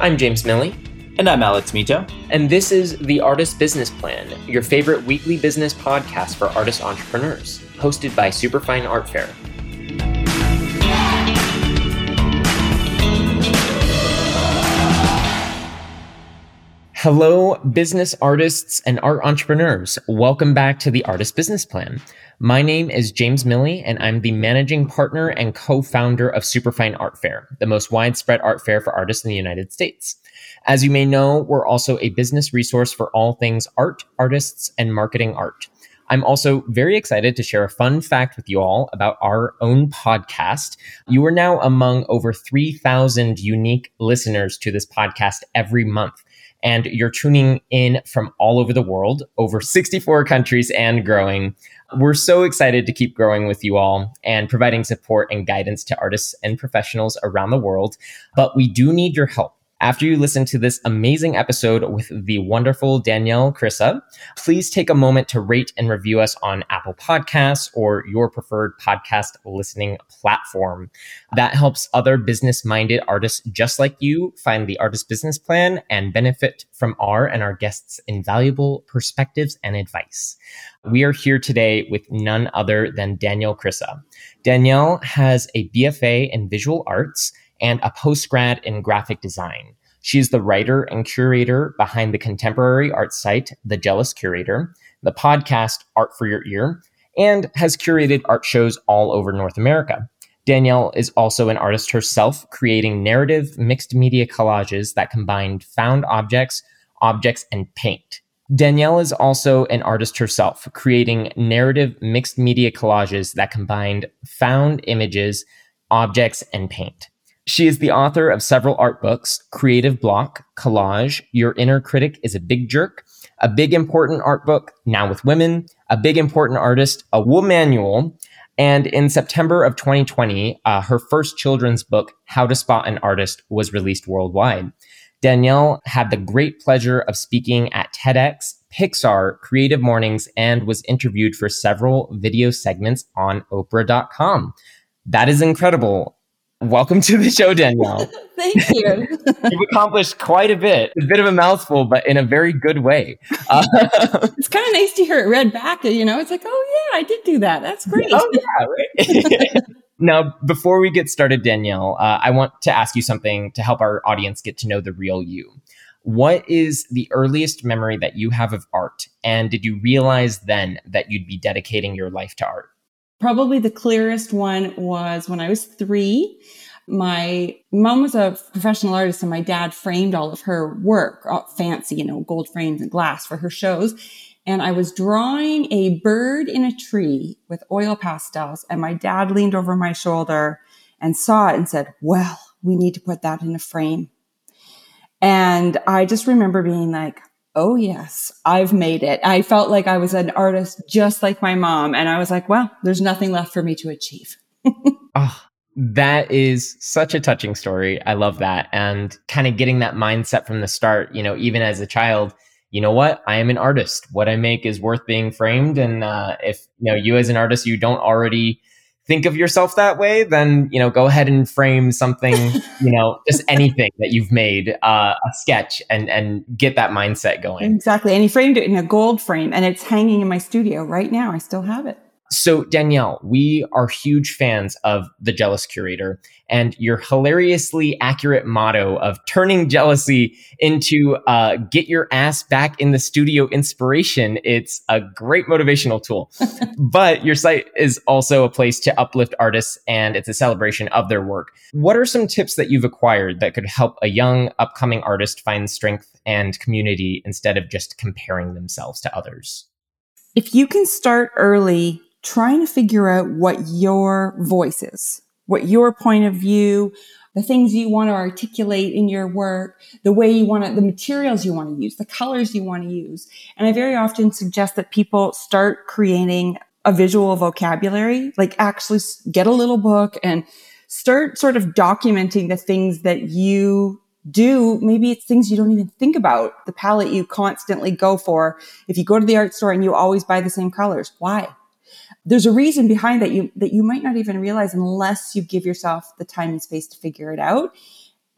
I'm James Miille. And I'm Alex Mitow. And this is The Artist Business Plan, your favorite weekly business podcast for artist entrepreneurs, hosted by Superfine Art Fair. Hello, business artists and art entrepreneurs. Welcome back to the Artist Business Plan. My name is James Miille, and I'm the managing partner and co founder of Superfine Art Fair, the most widespread art fair for artists in the United States. As you may know, we're also a business resource for all things art, artists, and marketing art. I'm also very excited to share a fun fact with you all about our own podcast. You are now among over 3,000 unique listeners to this podcast every month and you're tuning in from all over the world, over 64 countries and growing. We're so excited to keep growing with you all and providing support and guidance to artists and professionals around the world. But we do need your help. After you listen to this amazing episode with the wonderful Danielle Krysa, please take a moment to rate and review us on Apple Podcasts or your preferred podcast listening platform. That helps other business minded artists just like you find the artist business plan and benefit from our and our guests' invaluable perspectives and advice. We are here today with none other than Danielle Krysa. Danielle has a BFA in visual arts and a postgrad in graphic design. She's the writer and curator behind the contemporary art site, The Jealous Curator, the podcast Art for Your Ear, and has curated art shows all over North America. Danielle is also an artist herself, creating narrative mixed media collages that combine found objects, objects, and paint. Danielle is also an artist herself, creating narrative mixed media collages that combined found images, objects, and paint. She is the author of several art books Creative Block, Collage, Your Inner Critic is a Big Jerk, a big important art book, Now with Women, a big important artist, a Womanual, and in September of 2020, uh, her first children's book, How to Spot an Artist, was released worldwide. Danielle had the great pleasure of speaking at TEDx, Pixar, Creative Mornings, and was interviewed for several video segments on Oprah.com. That is incredible. Welcome to the show, Danielle. Thank you. You've accomplished quite a bit. A bit of a mouthful, but in a very good way. Uh, it's kind of nice to hear it read back. You know, it's like, oh yeah, I did do that. That's great. Oh yeah. Right? now, before we get started, Danielle, uh, I want to ask you something to help our audience get to know the real you. What is the earliest memory that you have of art, and did you realize then that you'd be dedicating your life to art? Probably the clearest one was when I was three. My mom was a professional artist and my dad framed all of her work, uh, fancy, you know, gold frames and glass for her shows. And I was drawing a bird in a tree with oil pastels and my dad leaned over my shoulder and saw it and said, well, we need to put that in a frame. And I just remember being like, oh yes, I've made it. I felt like I was an artist just like my mom. And I was like, well, there's nothing left for me to achieve. oh, that is such a touching story. I love that. And kind of getting that mindset from the start, you know, even as a child, you know what? I am an artist. What I make is worth being framed. And uh, if, you know, you as an artist, you don't already think of yourself that way, then you know, go ahead and frame something, you know, just anything that you've made, uh, a sketch, and and get that mindset going. Exactly, and he framed it in a gold frame, and it's hanging in my studio right now. I still have it. So, Danielle, we are huge fans of The Jealous Curator and your hilariously accurate motto of turning jealousy into uh, get your ass back in the studio inspiration. It's a great motivational tool. but your site is also a place to uplift artists and it's a celebration of their work. What are some tips that you've acquired that could help a young, upcoming artist find strength and community instead of just comparing themselves to others? If you can start early trying to figure out what your voice is, what your point of view, the things you want to articulate in your work, the way you want to, the materials you want to use, the colors you want to use. And I very often suggest that people start creating a visual vocabulary, like actually get a little book and start sort of documenting the things that you do. Maybe it's things you don't even think about. The palette you constantly go for. If you go to the art store and you always buy the same colors, why? There's a reason behind that you that you might not even realize unless you give yourself the time and space to figure it out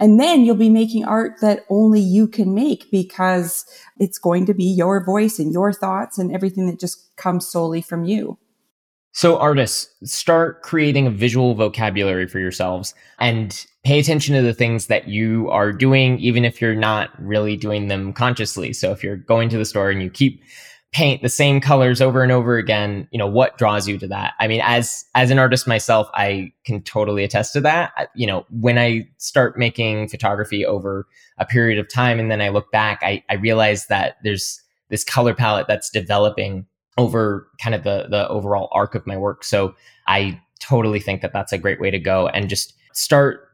And then you'll be making art that only you can make because it's going to be your voice and your thoughts and everything that just comes solely from you. So, artists, start creating a visual vocabulary for yourselves and pay attention to the things that you are doing, even if you're not really doing them consciously. So, if you're going to the store and you keep paint the same colors over and over again you know what draws you to that? I mean as as an artist myself i can totally attest to that. You know when i start making photography over a period of time and then i look back i i realize that there's this color palette that's developing over kind of the the overall arc of my work. So i totally think that that's a great way to go and just start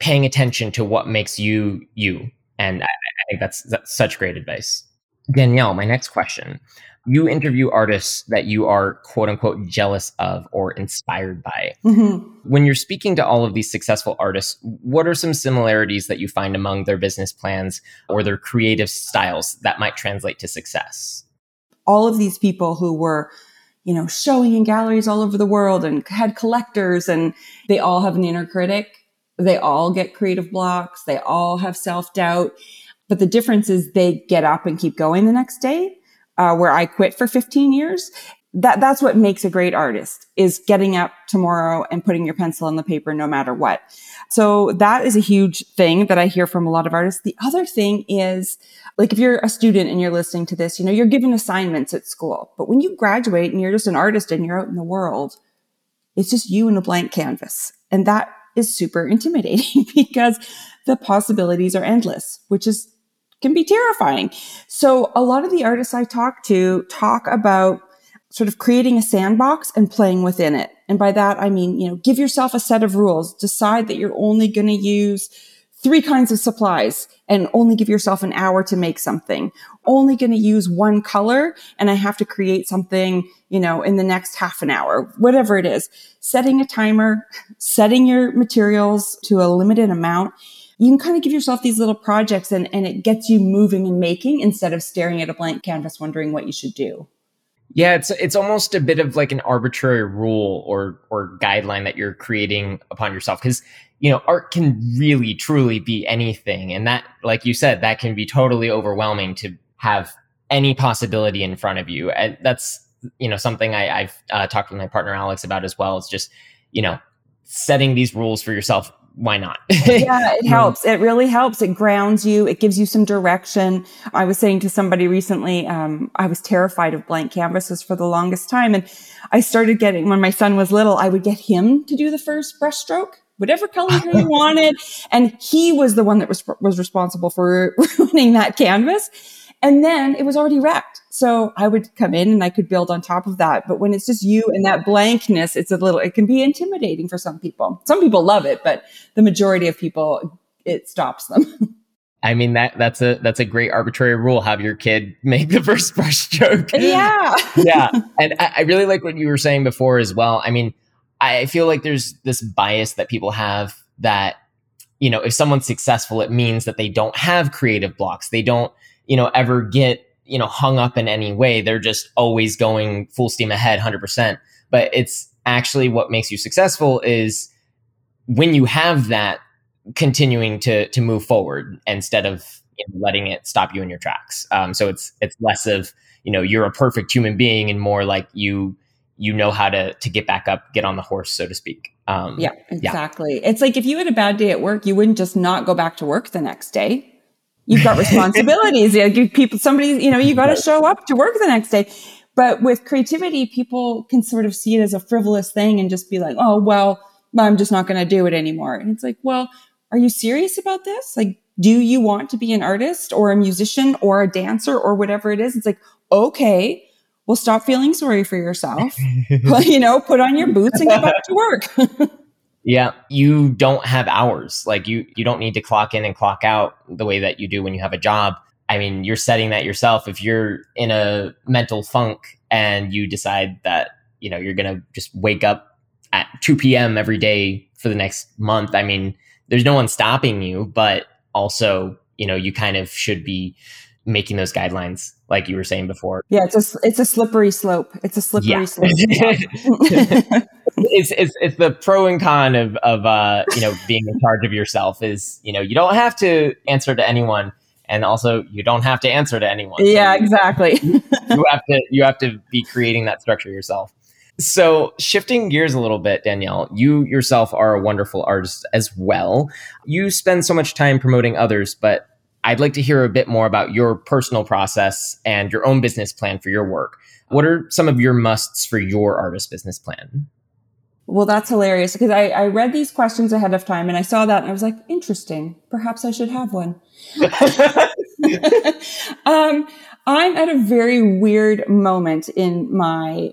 paying attention to what makes you you. And i, I think that's that's such great advice Danielle, my next question. You interview artists that you are quote unquote jealous of or inspired by. Mm-hmm. When you're speaking to all of these successful artists, what are some similarities that you find among their business plans or their creative styles that might translate to success? All of these people who were you know, showing in galleries all over the world and had collectors and they all have an inner critic. They all get creative blocks. They all have self doubt. But the difference is they get up and keep going the next day, uh, where I quit for 15 years. That, that's what makes a great artist is getting up tomorrow and putting your pencil on the paper no matter what. So that is a huge thing that I hear from a lot of artists. The other thing is like if you're a student and you're listening to this, you know, you're given assignments at school, but when you graduate and you're just an artist and you're out in the world, it's just you and a blank canvas. And that is super intimidating because the possibilities are endless, which is can be terrifying. So a lot of the artists I talk to talk about sort of creating a sandbox and playing within it. And by that, I mean, you know, give yourself a set of rules, decide that you're only going to use three kinds of supplies and only give yourself an hour to make something. Only going to use one color and I have to create something, you know, in the next half an hour, whatever it is. Setting a timer, setting your materials to a limited amount you can kind of give yourself these little projects and, and it gets you moving and making instead of staring at a blank canvas wondering what you should do. Yeah, it's it's almost a bit of like an arbitrary rule or or guideline that you're creating upon yourself because you know art can really truly be anything and that like you said that can be totally overwhelming to have any possibility in front of you and that's you know something I, I've uh, talked with my partner Alex about as well. It's just you know setting these rules for yourself why not? yeah, it helps. It really helps. It grounds you. It gives you some direction. I was saying to somebody recently, um, I was terrified of blank canvases for the longest time. And I started getting, when my son was little, I would get him to do the first brushstroke whatever color he wanted. And he was the one that was, was responsible for ruining that canvas. And then it was already wrecked. So I would come in and I could build on top of that. But when it's just you and that blankness, it's a little, it can be intimidating for some people. Some people love it, but the majority of people, it stops them. I mean that that's a that's a great arbitrary rule. Have your kid make the first brush stroke. Yeah, yeah, and I, I really like what you were saying before as well. I mean, I feel like there's this bias that people have that you know if someone's successful, it means that they don't have creative blocks. They don't you know, ever get, you know, hung up in any way. They're just always going full steam ahead, 100%. But it's actually what makes you successful is when you have that continuing to to move forward instead of you know, letting it stop you in your tracks. Um, so it's it's less of you know you're a perfect human being and more like you you know how to to get back up, get on the horse, so to speak. Um, yeah, exactly. Yeah. It's like if you had a bad day at work, you wouldn't just not go back to work the next day you've got responsibilities. yeah, people, somebody, you know, you got to show up to work the next day. But with creativity, people can sort of see it as a frivolous thing and just be like, oh, well, I'm just not going to do it anymore. And it's like, well, are you serious about this? Like, do you want to be an artist or a musician or a dancer or whatever it is? It's like, okay, well, stop feeling sorry for yourself. you know, put on your boots and get back to work. Yeah, you don't have hours. Like you you don't need to clock in and clock out the way that you do when you have a job. I mean, you're setting that yourself. If you're in a mental funk and you decide that, you know, you're going to just wake up at 2 p.m. every day for the next month, I mean, there's no one stopping you, but also, you know, you kind of should be making those guidelines like you were saying before. Yeah it's a it's a slippery slope. It's a slippery yeah. slope. It's, it's it's the pro and con of of uh you know being in charge of yourself is you know you don't have to answer to anyone and also you don't have to answer to anyone. Yeah exactly. you have to you have to be creating that structure yourself. So, shifting gears a little bit, Danielle, you yourself are a wonderful artist as well. You spend so much time promoting others, but I'd like to hear a bit more about your personal process and your own business plan for your work. What are some of your musts for your artist business plan? Well, that's hilarious because I, I read these questions ahead of time and I saw that and I was like, interesting. Perhaps I should have one. um, I'm at a very weird moment in my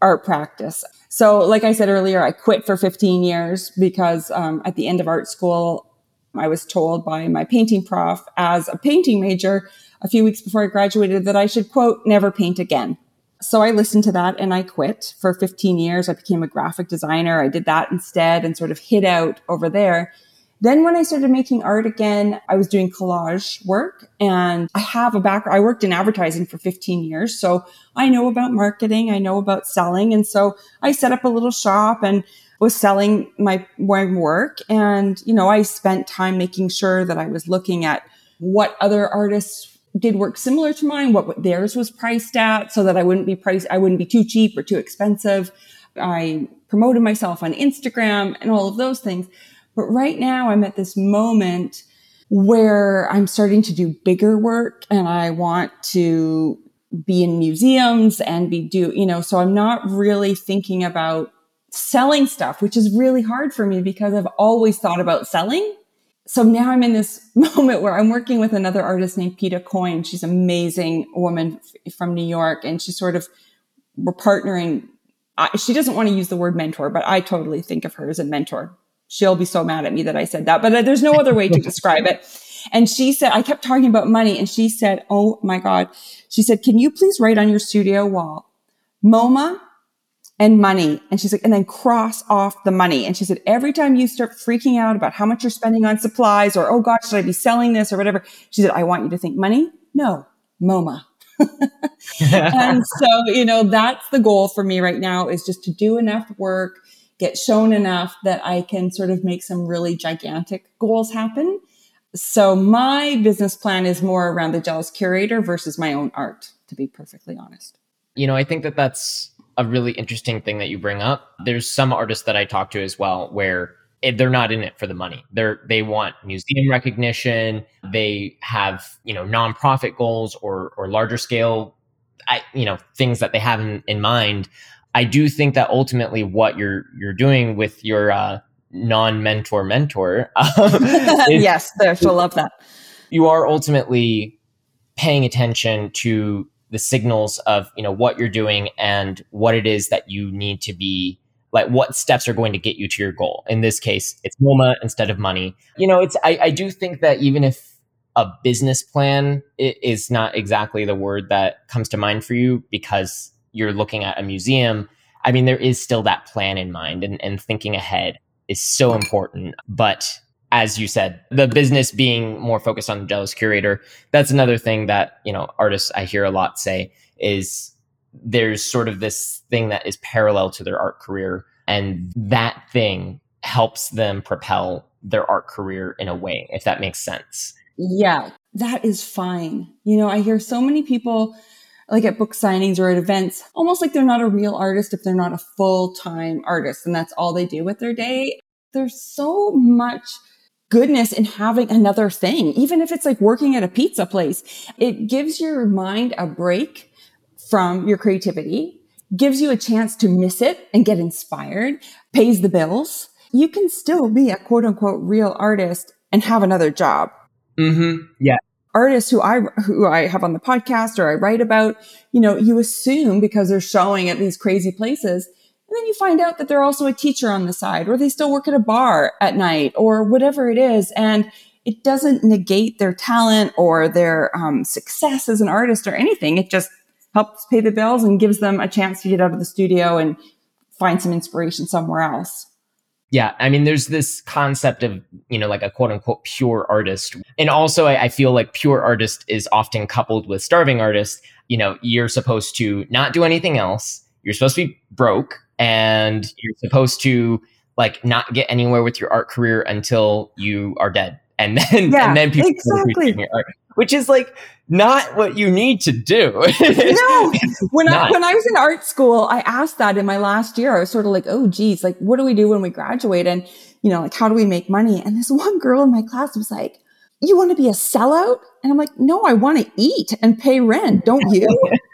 art practice. So, like I said earlier, I quit for 15 years because um, at the end of art school, I was told by my painting prof as a painting major a few weeks before I graduated that I should, quote, never paint again. So I listened to that and I quit for 15 years. I became a graphic designer. I did that instead and sort of hid out over there. Then when I started making art again, I was doing collage work and I have a background. I worked in advertising for 15 years. So I know about marketing. I know about selling. And so I set up a little shop and was selling my, my work. And, you know, I spent time making sure that I was looking at what other artists did work similar to mine, what theirs was priced at so that I wouldn't be priced, I wouldn't be too cheap or too expensive. I promoted myself on Instagram and all of those things. But right now I'm at this moment where I'm starting to do bigger work and I want to be in museums and be do, you know, so I'm not really thinking about selling stuff, which is really hard for me because I've always thought about selling. So now I'm in this moment where I'm working with another artist named Petah Coyne. She's an amazing woman from New York and she's sort of, we're partnering. She doesn't want to use the word mentor, but I totally think of her as a mentor she'll be so mad at me that I said that, but uh, there's no other way to describe it. And she said, I kept talking about money and she said, Oh my God. She said, can you please write on your studio wall, MoMA and money? And she's like, and then cross off the money. And she said, every time you start freaking out about how much you're spending on supplies or, oh gosh, should I be selling this or whatever? She said, I want you to think money. No, MoMA. and so, you know, that's the goal for me right now is just to do enough work get shown enough that I can sort of make some really gigantic goals happen. So my business plan is more around the jealous curator versus my own art, to be perfectly honest. You know, I think that that's a really interesting thing that you bring up. There's some artists that I talk to as well where they're not in it for the money. They're they want museum recognition. They have you know nonprofit goals or or larger scale, I, you know things that they have in, in mind. I do think that ultimately what you're you're doing with your uh, non-mentor mentor, um, yes, she'll love that. You are ultimately paying attention to the signals of you know what you're doing and what it is that you need to be like what steps are going to get you to your goal in this case it's moma instead of money you know it's i, I do think that even if a business plan is not exactly the word that comes to mind for you because you're looking at a museum, I mean, there is still that plan in mind and, and thinking ahead is so important. But as you said, the business being more focused on the jealous curator, that's another thing that, you know, artists I hear a lot say is there's sort of this thing that is parallel to their art career. And that thing helps them propel their art career in a way, if that makes sense. Yeah, that is fine. You know, I hear so many people like at book signings or at events, almost like they're not a real artist if they're not a full time artist and that's all they do with their day. There's so much goodness in having another thing, even if it's like working at a pizza place. It gives your mind a break from your creativity, gives you a chance to miss it and get inspired, pays the bills. You can still be a quote unquote real artist and have another job. Mm-hmm. Yeah artists who I who I have on the podcast or I write about, you know, you assume because they're showing at these crazy places, and then you find out that they're also a teacher on the side, or they still work at a bar at night, or whatever it is, and it doesn't negate their talent or their um, success as an artist or anything. It just helps pay the bills and gives them a chance to get out of the studio and find some inspiration somewhere else. Yeah, I mean, there's this concept of, you know, like a quote unquote pure artist. And also, I, I, feel like pure artist is often coupled with starving artist. You know, you're supposed to not do anything else. You're supposed to be broke and you're supposed to like not get anywhere with your art career until you are dead. And then, yeah, and then people exactly. your art, which is like not what you need to do. no, when I, when I was in art school, I asked that in my last year. I was sort of like, oh, geez, like, what do we do when we graduate? And, you know, like, how do we make money? And this one girl in my class was like, you want to be a sellout? And I'm like, no, I want to eat and pay rent. Don't you?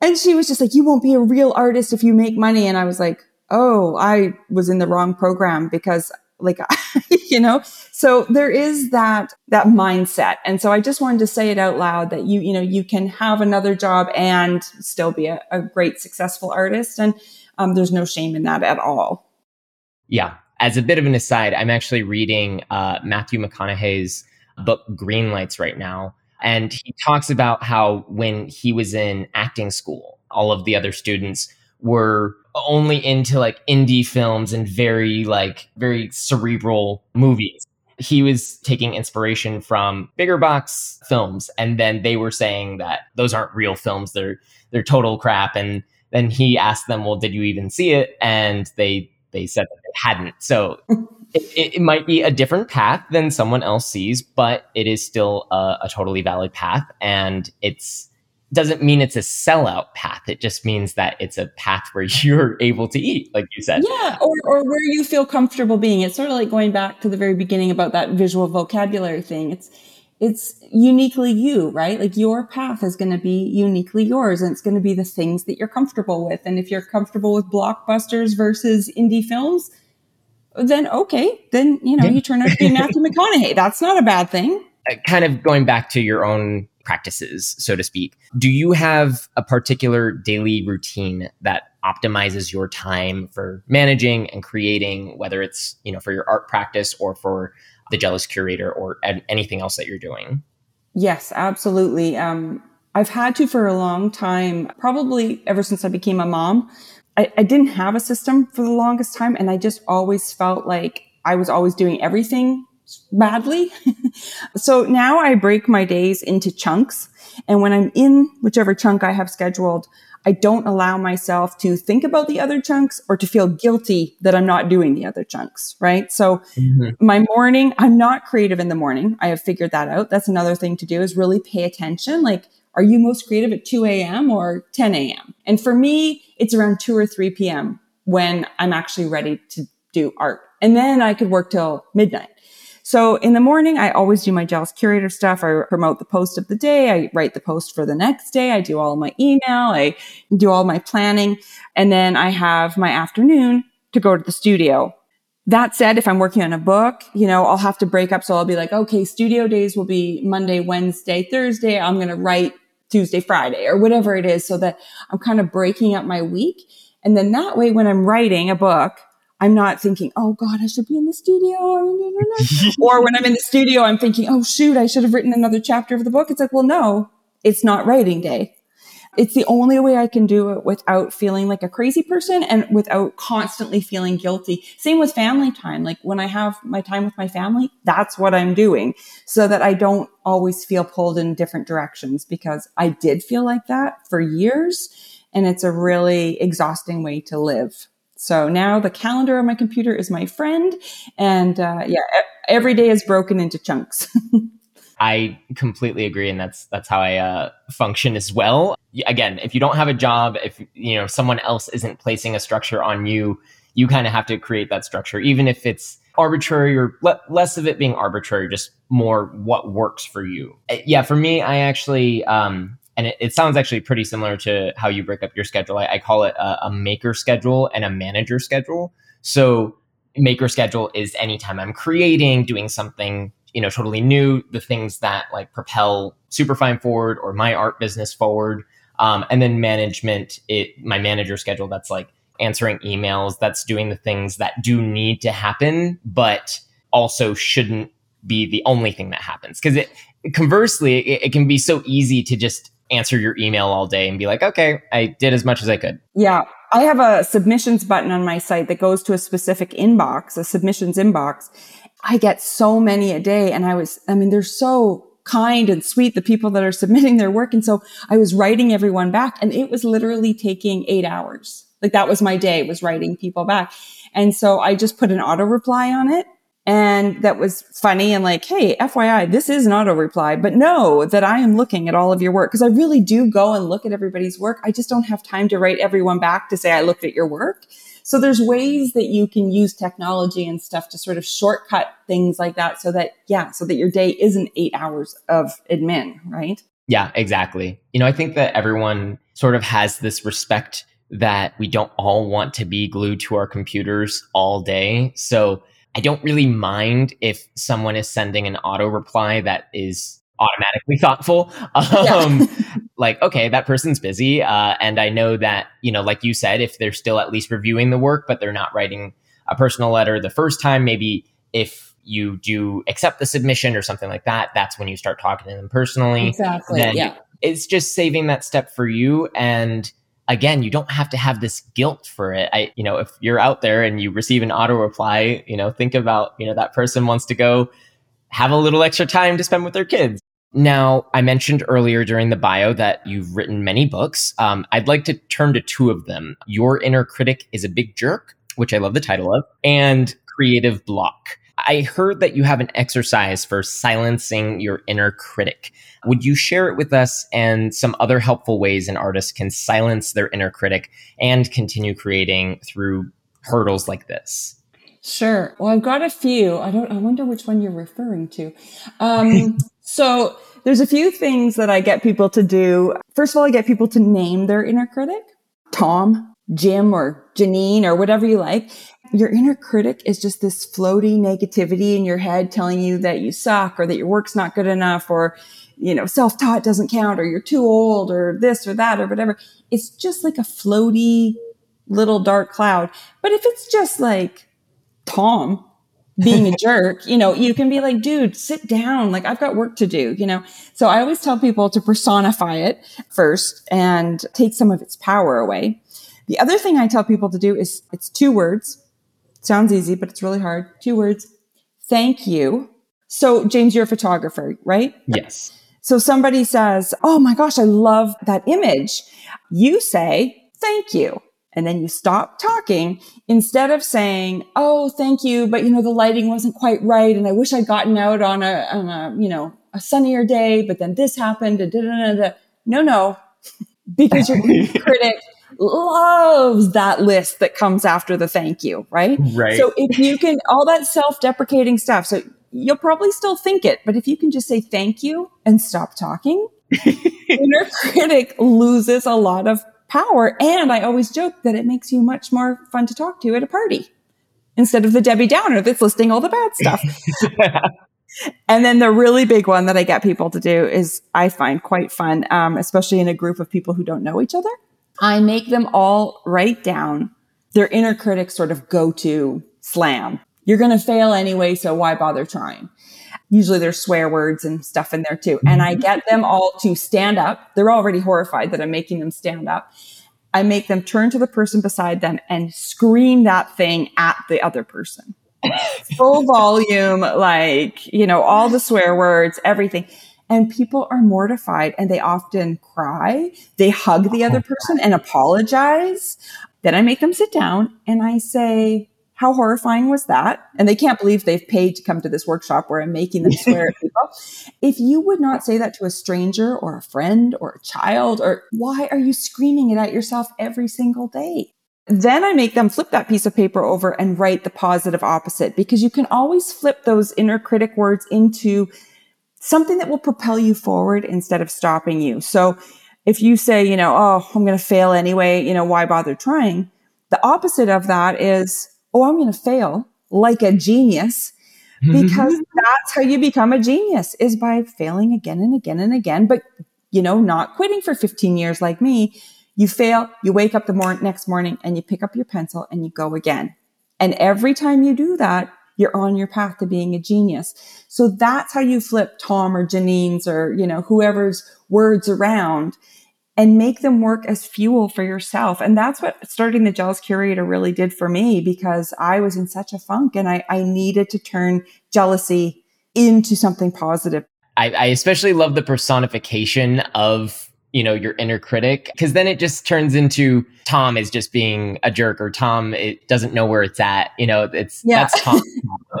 and she was just like, you won't be a real artist if you make money. And I was like, oh, I was in the wrong program because like you know? So there is that that mindset. And so i just wanted to say it out loud that you you know you can have another job and still be a, a great successful artist. And um, there's no shame in that at all. Yeah. As a bit of an aside i'm actually reading uh, matthew mcconaughey's book green lights right now and he talks about how when he was in acting school all of the other students were only into like indie films and very like very cerebral movies. He was taking inspiration from bigger box films and then they were saying that those aren't real films, they're they're total crap and then he asked them, "Well, did you even see it?" and they they said that they hadn't. So it, it, might be a different path than someone else sees, but it is still a, a totally valid path and it's doesn't mean it's a sellout path. It just means that it's a path where you're able to eat, like you said. Yeah, or, or where you feel comfortable being. It's sort of like going back to the very beginning about that visual vocabulary thing. It's it's uniquely you, right? Like your path is going to be uniquely yours and it's going to be the things that you're comfortable with. And if you're comfortable with blockbusters versus indie films, then okay, then you know, you turn out to be Matthew McConaughey. That's not a bad thing. Uh, kind of going back to your own practices, so to speak. Do you have a particular daily routine that optimizes your time for managing and creating, whether it's, you know, for your art practice or for the jealous curator or anything else that you're doing? Yes, absolutely. Um, I've had to for a long time, probably ever since I became a mom. I, I didn't have a system for the longest time, and I just always felt like I was always doing everything badly. so now I break my days into chunks. And when I'm in whichever chunk I have scheduled, I don't allow myself to think about the other chunks or to feel guilty that I'm not doing the other chunks, right? So mm-hmm. my morning, I'm not creative in the morning. I have figured that out. That's another thing to do is really pay attention. Like, are you most creative at 2 a.m. or 10 a.m.? And for me, it's around 2 or 3 p.m. when I'm actually ready to do art. And then I could work till midnight. So in the morning, I always do my Jealous Curator stuff. I promote the post of the day. I write the post for the next day. I do all my email. I do all my planning. And then I have my afternoon to go to the studio. That said, if I'm working on a book, you know, I'll have to break up. So I'll be like, okay, studio days will be Monday, Wednesday, Thursday. I'm going to write Tuesday, Friday or whatever it is so that I'm kind of breaking up my week. And then that way, when I'm writing a book, I'm not thinking, oh God, I should be in the studio. or when I'm in the studio, I'm thinking, oh shoot, I should have written another chapter of the book. It's like, well, no, it's not writing day. It's the only way I can do it without feeling like a crazy person and without constantly feeling guilty. Same with family time. Like when I have my time with my family, that's what I'm doing so that I don't always feel pulled in different directions because I did feel like that for years. And it's a really exhausting way to live. So now the calendar on my computer is my friend. And uh, yeah, every day is broken into chunks. I completely agree, and that's that's how I uh, function as well. Again, if you don't have a job, if you know someone else isn't placing a structure on you, you kind of have to create that structure, even if it's arbitrary or le- less of it being arbitrary, just more what works for you. Uh, yeah, for me, I actually um, and it, it, sounds actually pretty similar to how you break up your schedule. I, I call it a, a, maker schedule and a manager schedule. So maker schedule is anytime I'm creating, doing something, you know, totally new, the things that like propel Superfine forward or my art business forward. Um, and then management, it my manager schedule that's like answering emails, that's doing the things that do need to happen, but also shouldn't be the only thing that happens. Because it conversely, it, it, can be so easy to just answer your email all day and be like, okay, I did as much as I could. Yeah. I have a submissions button on my site that goes to a specific inbox, a submissions inbox. I get so many a day and I was, I mean, they're so kind and sweet, the people that are submitting their work. And so I was writing everyone back and it was literally taking eight hours. Like that was my day was writing people back. And so I just put an auto reply on it and that was funny and like, Hey, FYI, this is an auto reply, but know that I am looking at all of your work because I really do go and look at everybody's work. I just don't have time to write everyone back to say I looked at your work. So there's ways that you can use technology and stuff to sort of shortcut things like that so that, yeah, so that your day isn't eight hours of admin, right? Yeah, exactly. You know, I think that everyone sort of has this respect that we don't all want to be glued to our computers all day. So I don't really mind if someone is sending an auto reply that is automatically thoughtful. Um, yeah. Like, okay, that person's busy. Uh, and I know that, you know, like you said, if they're still at least reviewing the work, but they're not writing a personal letter the first time, maybe if you do accept the submission or something like that, that's when you start talking to them personally. Exactly. Then yeah. It's just saving that step for you. And again, you don't have to have this guilt for it. I, you know, if you're out there and you receive an auto reply, you know, think about, you know, that person wants to go have a little extra time to spend with their kids. Now, I mentioned earlier during the bio that you've written many books. Um, I'd like to turn to two of them. Your Inner Critic is a Big Jerk, which I love the title of, and Creative Block. I heard that you have an exercise for silencing your inner critic. Would you share it with us and some other helpful ways an artist can silence their inner critic and continue creating through hurdles like this? Sure. Well, I've got a few. I don't. I wonder which one you're referring to. Um, so there's a few things that I get people to do. First of all, I get people to name their inner critic, Tom, Jim, or Janine, or whatever you like. Your inner critic is just this floaty negativity in your head telling you that you suck or that your work's not good enough or, you know, self-taught doesn't count or you're too old or this or that or whatever. It's just like a floaty little dark cloud. But if it's just like Tom being a jerk, you know, you can be like, dude, sit down. Like I've got work to do, you know? So I always tell people to personify it first and take some of its power away. The other thing I tell people to do is it's two words Sounds easy, but it's really hard. Two words. Thank you. So, James, you're a photographer, right? Yes. So somebody says, Oh my gosh, I love that image. You say, thank you. And then you stop talking instead of saying, Oh, thank you. But you know, the lighting wasn't quite right. And I wish I'd gotten out on a, on a, you know, a sunnier day, but then this happened. And da, da, da, no, no, because your critic loves that list that comes after the thank you, right? Right. So if you can, all that self deprecating stuff. So you'll probably still think it, but if you can just say thank you and stop talking, inner critic loses a lot of power. And I always joke that it makes you much more fun to talk to at a party instead of the Debbie Downer that's listing all the bad stuff. and then the really big one that I get people to do is I find quite fun, um, especially in a group of people who don't know each other. I make them all write down their inner critic sort of go to slam. You're going to fail anyway, so why bother trying? Usually there's swear words and stuff in there too. And I mm-hmm. get them all to stand up. They're already horrified that I'm making them stand up. I make them turn to the person beside them and scream that thing at the other person. Full volume, like, you know, all the swear words, everything and people are mortified and they often cry. They hug the other oh person and apologize. Then I make them sit down and I say, how horrifying was that? And they can't believe they've paid to come to this workshop where I'm making them swear at people. If you would not say that to a stranger or a friend or a child, or why are you screaming it at yourself every single day? Then I make them flip that piece of paper over and write the positive opposite because you can always flip those inner critic words into something that will propel you forward instead of stopping you. So if you say, you know, oh, I'm going to fail anyway, you know, why bother trying? The opposite of that is, oh, I'm going to fail like a genius because that's how you become a genius is by failing again and again and again, but you know, not quitting for 15 years like me. You fail, you wake up the mor- next morning and you pick up your pencil and you go again. And every time you do that, you're on your path to being a genius. So that's how you flip Tom or Janine's or, you know, whoever's words around. And make them work as fuel for yourself. And that's what starting the Jealous Curator really did for me because I was in such a funk and I, I needed to turn jealousy into something positive. I, I especially love the personification of you know your inner critic because then it just turns into tom is just being a jerk or tom it doesn't know where it's at you know it's yeah. that's tom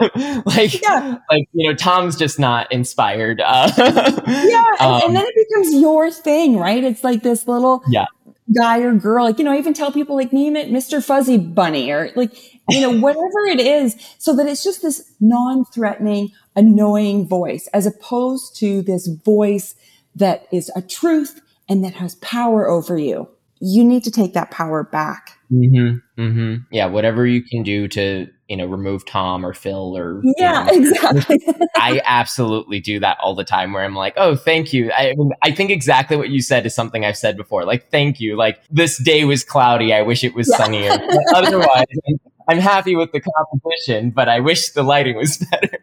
like yeah. like you know tom's just not inspired uh, yeah and, um, and, then it becomes your thing right it's like this little yeah guy or girl like you know I even tell people like name it mr fuzzy bunny or like you know whatever it is so that it's just this non-threatening annoying voice as opposed to this voice that is a truth and that has power over you, you need to take that power back. Mm-hmm, mm-hmm. Yeah, whatever you can do to you know remove Tom or Phil or yeah, you know, exactly. I absolutely do that all the time. Where I'm like, oh, thank you. I, I think exactly what you said is something I've said before. Like, thank you. Like this day was cloudy. I wish it was yeah. sunnier. otherwise, I'm happy with the composition, but I wish the lighting was better.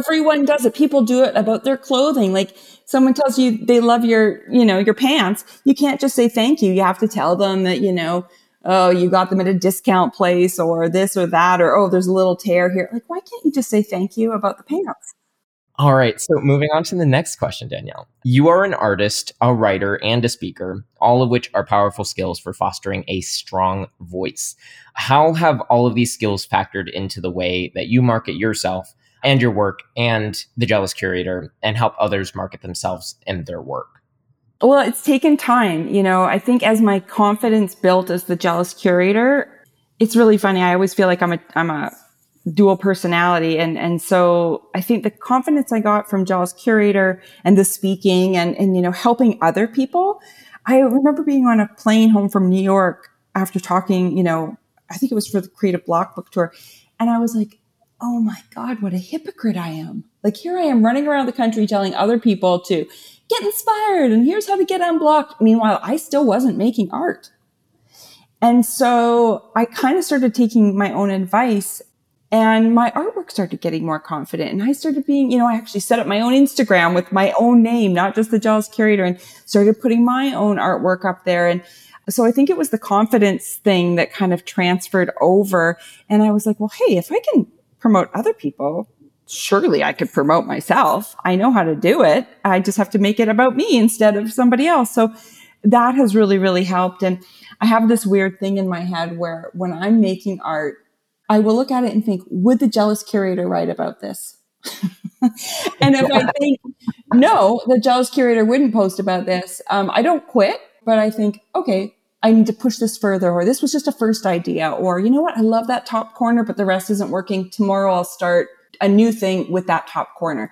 Everyone does it. People do it about their clothing. Like someone tells you they love your, you know, your pants. You can't just say thank you. You have to tell them that, you know, oh, you got them at a discount place or this or that, or oh, there's a little tear here. Like, why can't you just say thank you about the pants? All right. So moving on to the next question, Danielle. You are an artist, a writer, and a speaker, all of which are powerful skills for fostering a strong voice. How have all of these skills factored into the way that you market yourself and your work and the Jealous Curator and help others market themselves and their work? Well, it's taken time. You know, I think as my confidence built as the Jealous Curator, it's really funny. I always feel like I'm a, I'm a dual personality. And, and so I think the confidence I got from Jealous Curator and the speaking and, and, you know, helping other people. I remember being on a plane home from New York after talking, you know, I think it was for the Creative Block book tour. And I was like, oh my God, what a hypocrite I am. Like here I am running around the country telling other people to get inspired and here's how to get unblocked. Meanwhile, I still wasn't making art. And so I kind of started taking my own advice and my artwork started getting more confident. And I started being, you know, I actually set up my own Instagram with my own name, not just the Jealous Curator, and started putting my own artwork up there. And so I think it was the confidence thing that kind of transferred over. And I was like, well, hey, if I can promote other people, surely I could promote myself. I know how to do it. I just have to make it about me instead of somebody else. So that has really, really helped. And I have this weird thing in my head where when I'm making art, I will look at it and think, would the jealous curator write about this? and if I think, no, the jealous curator wouldn't post about this, um, I don't quit, but I think, okay, I need to push this further, or this was just a first idea, or you know what, I love that top corner, but the rest isn't working. Tomorrow I'll start a new thing with that top corner.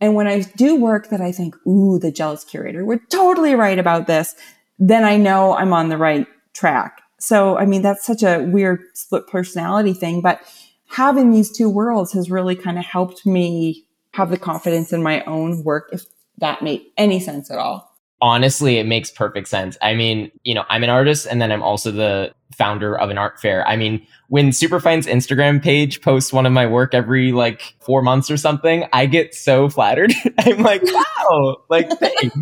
And when I do work that I think, ooh, the jealous curator would totally right about this, then I know I'm on the right track. So, I mean, that's such a weird split personality thing, but having these two worlds has really kind of helped me have the confidence in my own work, if that made any sense at all. Honestly, it makes perfect sense. I mean, you know, I'm an artist and then I'm also the founder of an art fair. I mean, when Superfine's Instagram page posts one of my work every like four months or something, I get so flattered. I'm like, wow, like thanks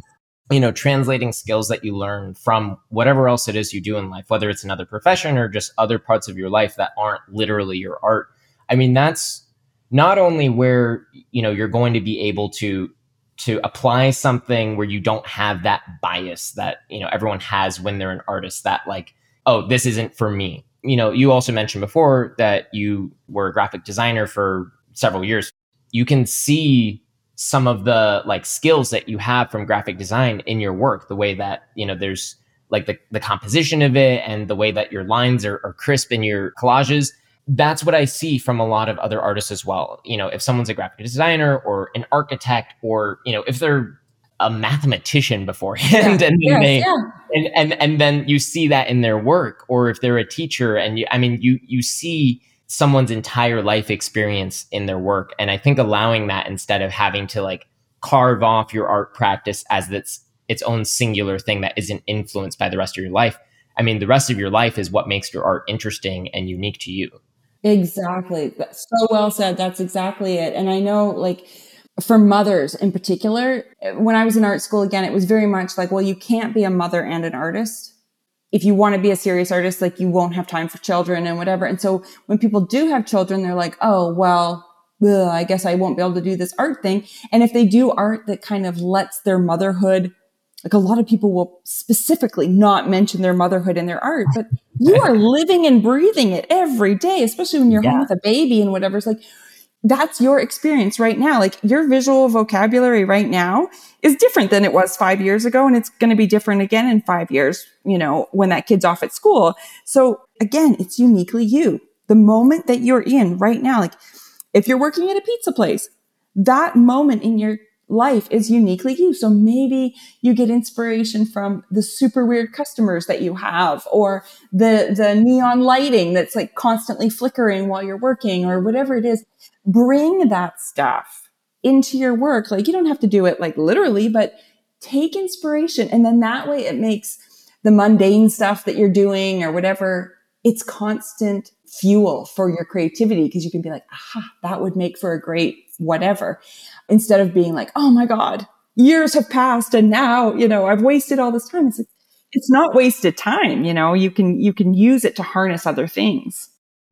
you know, translating skills that you learn from whatever else it is you do in life, whether it's another profession or just other parts of your life that aren't literally your art. I mean, that's not only where, you know, you're going to be able to to apply something where you don't have that bias that, you know, everyone has when they're an artist that like, oh, this isn't for me. You know, you also mentioned before that you were a graphic designer for several years. You can see some of the like skills that you have from graphic design in your work the way that you know there's like the, the composition of it and the way that your lines are, are crisp in your collages that's what i see from a lot of other artists as well you know if someone's a graphic designer or an architect or you know if they're a mathematician beforehand yeah. and then yes, they yeah. and, and and then you see that in their work or if they're a teacher and you i mean you you see someone's entire life experience in their work. And I think allowing that instead of having to like carve off your art practice as its its own singular thing that isn't influenced by the rest of your life. I mean, the rest of your life is what makes your art interesting and unique to you. Exactly. So well said. That's exactly it. And I know like for mothers in particular, when I was in art school, again, it was very much like, well, you can't be a mother and an artist. If you want to be a serious artist, like you won't have time for children and whatever. And so when people do have children, they're like, oh, well, ugh, I guess I won't be able to do this art thing. And if they do art that kind of lets their motherhood, like a lot of people will specifically not mention their motherhood in their art, but you are living and breathing it every day, especially when you're yeah. home with a baby and whatever. It's like, that's your experience right now. Like your visual vocabulary right now is different than it was five years ago. And it's going to be different again in five years, you know, when that kid's off at school. So again, it's uniquely you. The moment that you're in right now, like if you're working at a pizza place, that moment in your life is uniquely you. So maybe you get inspiration from the super weird customers that you have or the, the neon lighting that's like constantly flickering while you're working or whatever it is. Bring that stuff into your work. Like you don't have to do it like literally, but take inspiration. And then that way it makes the mundane stuff that you're doing or whatever, it's constant fuel for your creativity because you can be like, aha, that would make for a great whatever. Instead of being like, oh my God, years have passed and now, you know, I've wasted all this time. It's like, it's not wasted time. You know, you can, you can use it to harness other things.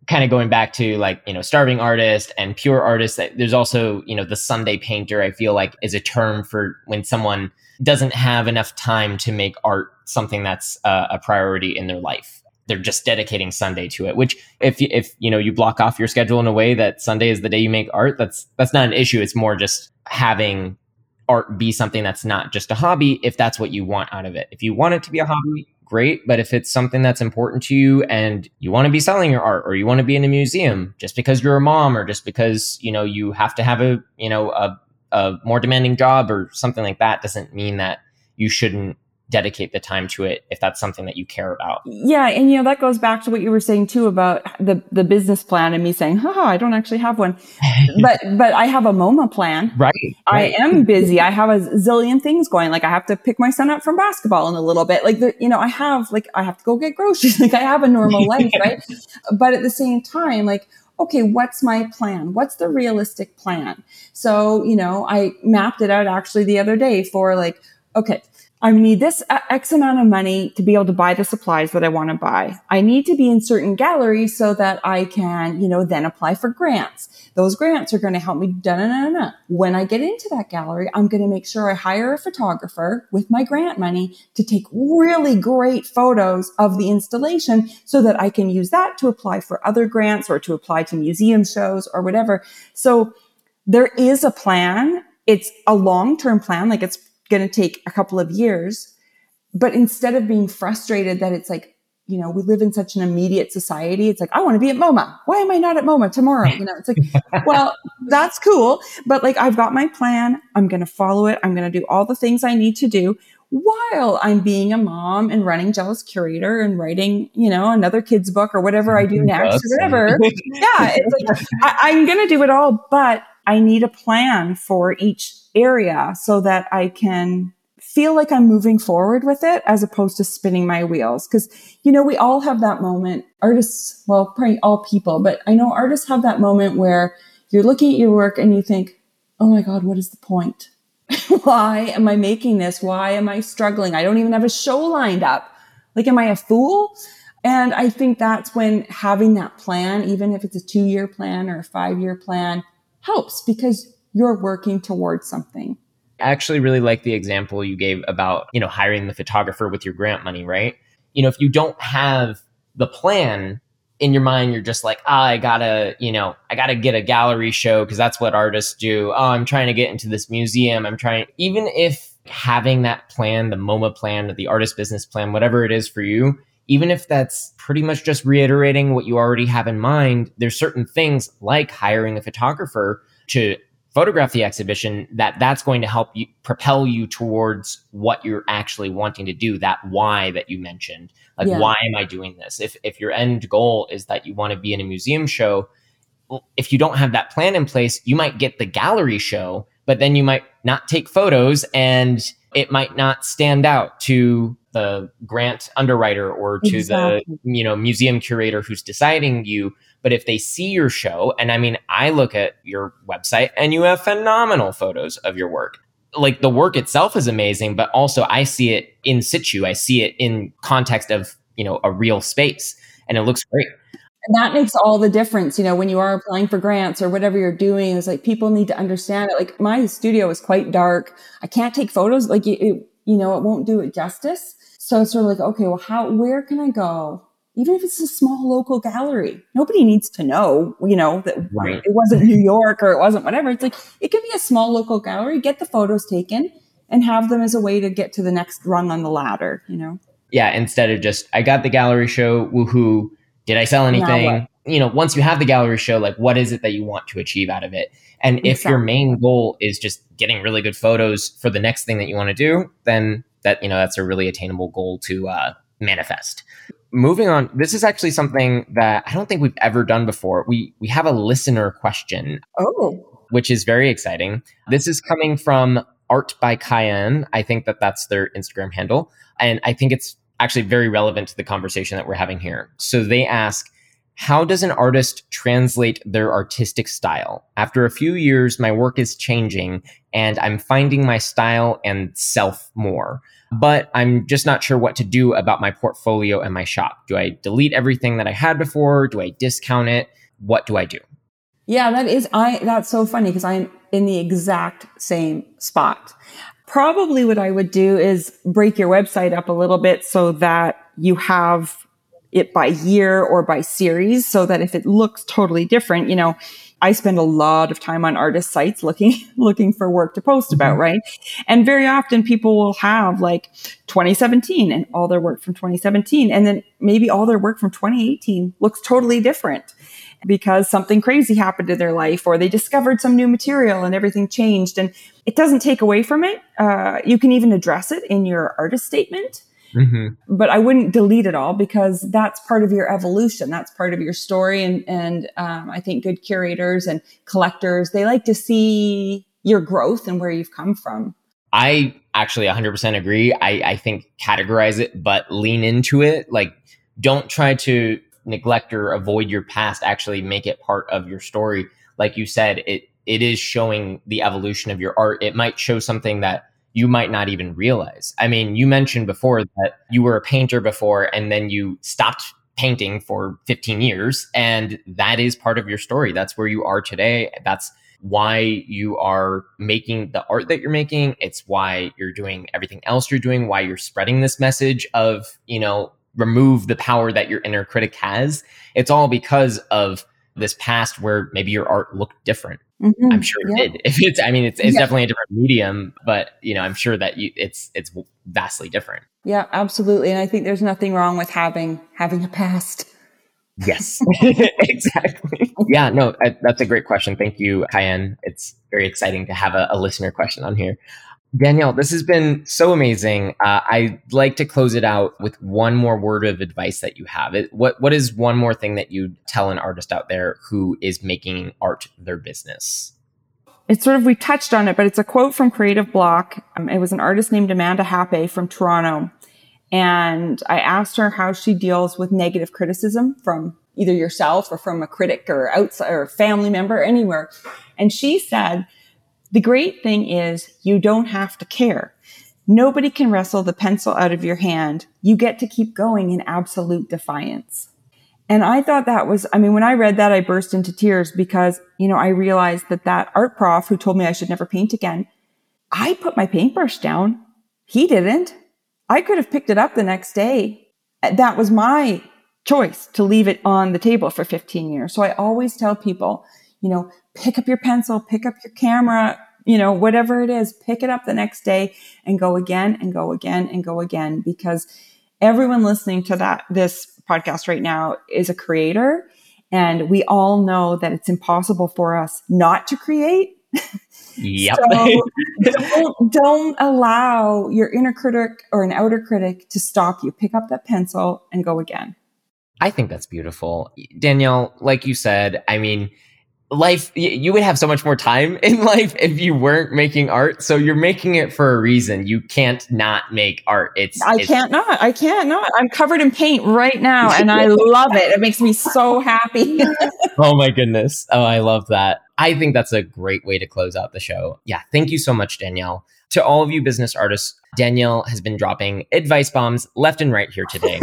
Kind of going back to like, you know, starving artist and pure artist, there's also, you know, the Sunday painter, I feel like is a term for when someone doesn't have enough time to make art something that's uh, a priority in their life they're just dedicating Sunday to it. Which if if you know you block off your schedule in a way that Sunday is the day you make art, that's that's not an issue. It's more just having art be something that's not just a hobby if that's what you want out of it. If you want it to be a hobby, great, but if it's something that's important to you and you want to be selling your art or you want to be in a museum just because you're a mom or just because, you know, you have to have a, you know, a a more demanding job or something like that doesn't mean that you shouldn't dedicate the time to it if that's something that you care about. Yeah, and you know that goes back to what you were saying too about the the business plan and me saying, "Haha, I don't actually have one." but but I have a MoMA plan. Right, right. I am busy. I have a zillion things going. Like I have to pick my son up from basketball in a little bit. Like the, you know, I have like I have to go get groceries. like I have a normal life, right? But at the same time, like okay, what's my plan? What's the realistic plan? So, you know, I mapped it out actually the other day for like, okay, I need this X amount of money to be able to buy the supplies that I want to buy. I need to be in certain galleries so that I can, you know, then apply for grants. Those grants are going to help me. Da. When I get into that gallery, I'm going to make sure I hire a photographer with my grant money to take really great photos of the installation so that I can use that to apply for other grants or to apply to museum shows or whatever. So there is a plan. It's a long-term plan. Like it's going to take a couple of years. But instead of being frustrated that it's like, you know, we live in such an immediate society. It's like, I want to be at MoMA. Why am I not at MoMA tomorrow? You know, it's like, well, that's cool. But like, I've got my plan. I'm going to follow it. I'm going to do all the things I need to do while I'm being a mom and running Jealous Curator and writing, you know, another kid's book or whatever I do next or whatever. yeah. It's like, I, I'm going to do it all, but I need a plan for each area so that I can feel like I'm moving forward with it as opposed to spinning my wheels. Cause, you know, we all have that moment. Artists, well, probably all people, but I know artists have that moment where you're looking at your work and you think, oh my God, what is the point? Why am I making this? Why am I struggling? I don't even have a show lined up. Like, am I a fool? And I think that's when having that plan, even if it's a two year plan or a five year plan, helps because you're working towards something. I actually really like the example you gave about, you know, hiring the photographer with your grant money, right? You know, if you don't have the plan in your mind, you're just like, oh, I gotta, you know, I gotta get a gallery show because that's what artists do. Oh, I'm trying to get into this museum. I'm trying, even if having that plan, the MoMA plan, the artist business plan, whatever it is for you, even if that's pretty much just reiterating what you already have in mind, there's certain things like hiring a photographer to photograph the exhibition that that's going to help you propel you towards what you're actually wanting to do that why that you mentioned like yeah. why am i doing this if if your end goal is that you want to be in a museum show if you don't have that plan in place you might get the gallery show but then you might not take photos and it might not stand out to the grant underwriter or to exactly. the you know museum curator who's deciding you. But if they see your show and i mean i look at your website and you have phenomenal photos of your work. Like the work itself is amazing but also i see it in situ. I see it in context of you know a real space and it looks great and that makes all the difference, you know, when you are applying for grants or whatever you're doing. Is like people need to understand it. Like my studio is quite dark. I can't take photos. Like it, it, you know, it won't do it justice. So it's sort of like, okay, well, how, where can I go? Even if it's a small local gallery, nobody needs to know, you know, that right. it wasn't New York or it wasn't whatever. It's like, it can be a small local gallery, get the photos taken and have them as a way to get to the next rung on the ladder, you know? Yeah. Instead of just, I got the gallery show, woohoo did I sell anything? You know, once you have the gallery show, like what is it that you want to achieve out of it? And exactly. if your main goal is just getting really good photos for the next thing that you want to do, then that, you know, that's a really attainable goal to uh, manifest. Moving on, this is actually something that I don't think we've ever done before. We we have a listener question. Oh. Which is very exciting. This is coming from Art by Cayenne. I think that that's their Instagram handle. And I think it's actually very relevant to the conversation that we're having here. So they ask, how does an artist translate their artistic style? After a few years, my work is changing and I'm finding my style and self more. But I'm just not sure what to do about my portfolio and my shop. Do I delete everything that I had before? Do I discount it? What do I do? Yeah, that is I that's so funny because I'm in the exact same spot probably what I would do is break your website up a little bit so that you have it by year or by series so that if it looks totally different, you know, I spend a lot of time on artist sites looking, looking for work to post about, mm-hmm. right? And very often people will have like 2017 and all their work from 2017. And then maybe all their work from 2018 looks totally different because something crazy happened in their life or they discovered some new material and everything changed. And it doesn't take away from it. Uh, you can even address it in your artist statement. Mm-hmm. But I wouldn't delete it all because that's part of your evolution. That's part of your story. And, and um, I think good curators and collectors, they like to see your growth and where you've come from. I actually 100% agree. I, I think categorize it, but lean into it. Like, don't try to neglect or avoid your past actually make it part of your story. Like you said it it is showing the evolution of your art. It might show something that you might not even realize. I mean you mentioned before that you were a painter before and then you stopped painting for 15 years and that is part of your story. That's where you are today. That's why you are making the art that you're making. It's why you're doing everything else you're doing why you're spreading this message of you know remove the power that your inner critic has. It's all because of this past where maybe your art looked different. Mm-hmm. I'm sure it yeah. did. If it's, I mean, it's, it's yeah. definitely a different medium, but you know, I'm sure that you, it's, it's vastly different. Yeah, absolutely. And I think there's nothing wrong with having, having a past. Yes, exactly. Yeah, no, that's a great question. Thank you, Cayenne. It's very exciting to have a, a listener question on here. Danielle, this has been so amazing. Uh, I'd like to close it out with one more word of advice that you have. It, what What is one more thing that you tell an artist out there who is making art their business? It's sort of we touched on it, but it's a quote from Creative Block. Um, it was an artist named Amanda Happe from Toronto, and I asked her how she deals with negative criticism from either yourself or from a critic or outside or family member anywhere, and she said the great thing is you don't have to care. Nobody can wrestle the pencil out of your hand. You get to keep going in absolute defiance. And I thought that was, I mean, when I read that, I burst into tears because, you know, I realized that that art prof who told me I should never paint again, I put my paintbrush down. He didn't. I could have picked it up the next day. That was my choice to leave it on the table for 15 years. So I always tell people, you know, pick up your pencil, pick up your camera, you know, whatever it is, pick it up the next day and go again and go again and go again because everyone listening to that, this podcast right now is a creator. And we all know that it's impossible for us not to create. Yep. so don't, don't allow your inner critic or an outer critic to stop you. Pick up that pencil and go again. I think that's beautiful. Danielle, like you said, I mean, life you would have so much more time in life if you weren't making art. So you're making it for a reason. You can't not make art. It's i it's, can't not. I can't not. I'm covered in paint right now and i love it. It makes me so happy. Oh my goodness. Oh i love that. I think that's a great way to close out the show. Yeah. Thank you so much danielle to all of you business artists danielle has been dropping advice bombs left and right here today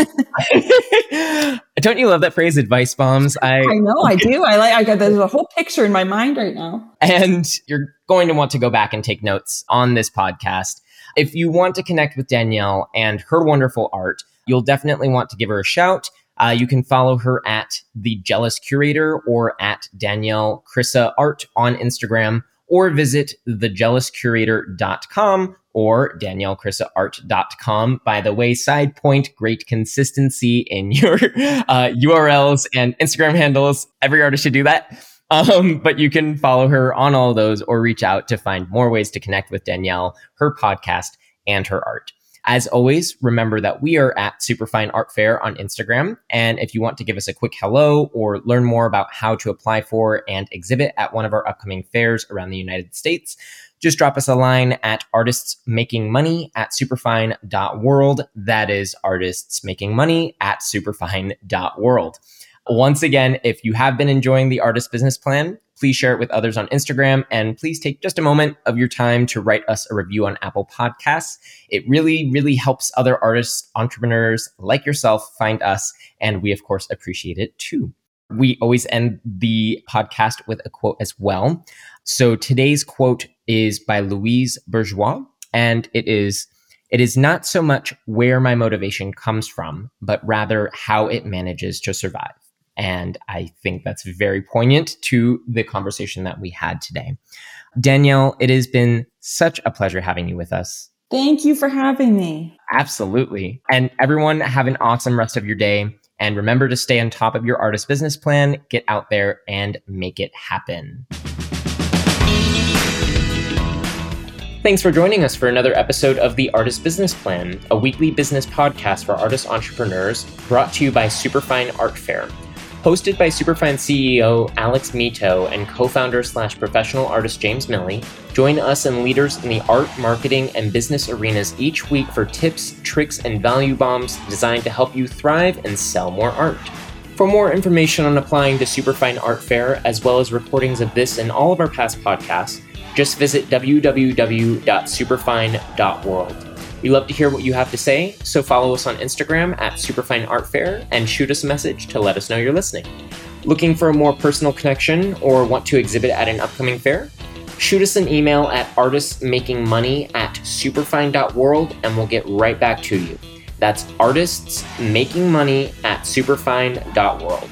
don't you love that phrase, advice bombs? I, I know, I do. I like. I got there's a whole picture in my mind right now. And you're going to want to go back and take notes on this podcast. If you want to connect with Danielle and her wonderful art, you'll definitely want to give her a shout. Uh, you can follow her at the Jealous Curator or at Danielle Krysa Art on Instagram, or visit thejealouscurator.com or daniellekrysaart.com. By the way, side point, great consistency in your uh, URLs and Instagram handles. Every artist should do that. Um, but you can follow her on all those or reach out to find more ways to connect with Danielle, her podcast, and her art. As always, remember that we are at Superfine Art Fair on Instagram. And if you want to give us a quick hello or learn more about how to apply for and exhibit at one of our upcoming fairs around the United States, just drop us a line at artistsmakingmoney at superfine.world. That is artistsmakingmoney at superfine.world. Once again, if you have been enjoying the artist business plan, please share it with others on Instagram and please take just a moment of your time to write us a review on Apple Podcasts. It really, really helps other artists, entrepreneurs like yourself find us. And we, of course, appreciate it too. We always end the podcast with a quote as well. So today's quote is by Louise Bourgeois, and it is it is not so much where my motivation comes from, but rather how it manages to survive. And I think that's very poignant to the conversation that we had today. Danielle, it has been such a pleasure having you with us. Thank you for having me. Absolutely. And everyone, have an awesome rest of your day. And remember to stay on top of your artist business plan, get out there and make it happen. Thanks for joining us for another episode of The Artist Business Plan, a weekly business podcast for artist entrepreneurs brought to you by Superfine Art Fair. Hosted by Superfine CEO Alex Mitow and co founder slash professional artist James Miille, join us and leaders in the art, marketing, and business arenas each week for tips, tricks, and value bombs designed to help you thrive and sell more art. For more information on applying to Superfine Art Fair, as well as recordings of this and all of our past podcasts, just visit www.superfine.world. We love to hear what you have to say, so follow us on Instagram at Superfine Art Fair and shoot us a message to let us know you're listening. Looking for a more personal connection or want to exhibit at an upcoming fair? Shoot us an email at artistsmakingmoney at superfine.world and we'll get right back to you. That's artistsmakingmoney at superfine.world.